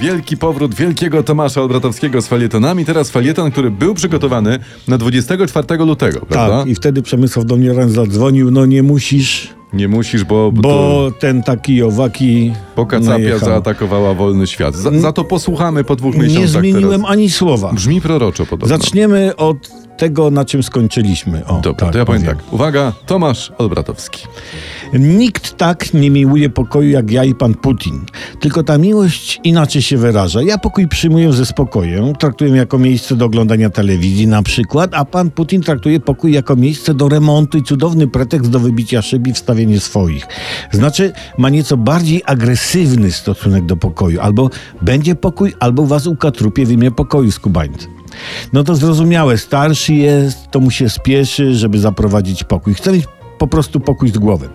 Wielki powrót wielkiego Tomasza Olbratowskiego z falietonami. Teraz falieton, który był przygotowany na 24 lutego, prawda? Tak, i wtedy Przemysław do mnie raz zadzwonił, no nie musisz, Nie musisz, bo, bo ten taki owaki pokacapia najechał. zaatakowała wolny świat. Za, za to posłuchamy po dwóch miesiącach Nie zmieniłem teraz. ani słowa. Brzmi proroczo podobno. Zaczniemy od tego, na czym skończyliśmy. O, Dobra, tak to ja powiem tak. Uwaga, Tomasz Olbratowski. Nikt tak nie miłuje pokoju jak ja i pan Putin. Tylko ta miłość inaczej się wyraża. Ja pokój przyjmuję ze spokojem, traktuję jako miejsce do oglądania telewizji na przykład, a pan Putin traktuje pokój jako miejsce do remontu i cudowny pretekst do wybicia szyb i wstawienia swoich. Znaczy, ma nieco bardziej agresywny stosunek do pokoju. Albo będzie pokój, albo was ukatrupie w imię pokoju skubańcy. No to zrozumiałe, starszy jest, to mu się spieszy, żeby zaprowadzić pokój. Chce mieć po prostu pokój z głowy.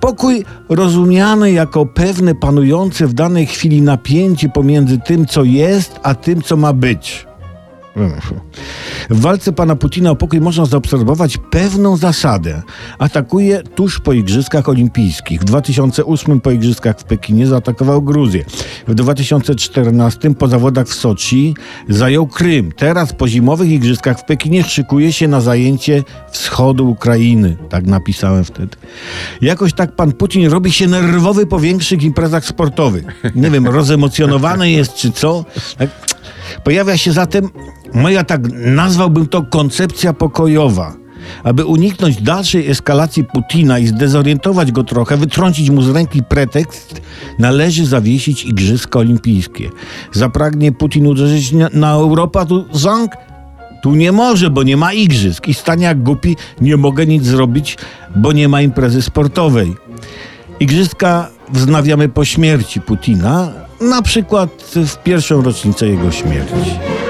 Pokój rozumiany jako pewne panujące w danej chwili napięcie pomiędzy tym, co jest, a tym, co ma być. W walce pana Putina o pokój można zaobserwować pewną zasadę. Atakuje tuż po Igrzyskach Olimpijskich. W 2008 po Igrzyskach w Pekinie zaatakował Gruzję. W 2014 po zawodach w Soczi zajął Krym. Teraz po zimowych Igrzyskach w Pekinie szykuje się na zajęcie wschodu Ukrainy. Tak napisałem wtedy. Jakoś tak pan Putin robi się nerwowy po większych imprezach sportowych. Nie wiem, rozemocjonowany jest czy co. Tak. Pojawia się zatem moja tak nazwałbym to koncepcja pokojowa. Aby uniknąć dalszej eskalacji Putina i zdezorientować go trochę, wytrącić mu z ręki pretekst, należy zawiesić Igrzyska Olimpijskie. Zapragnie Putin uderzyć na, Europę, tu ząg? Tu nie może, bo nie ma igrzysk. I stanie jak głupi, nie mogę nic zrobić, bo nie ma imprezy sportowej. Igrzyska wznawiamy po śmierci Putina, na przykład w pierwszą rocznicę jego śmierci.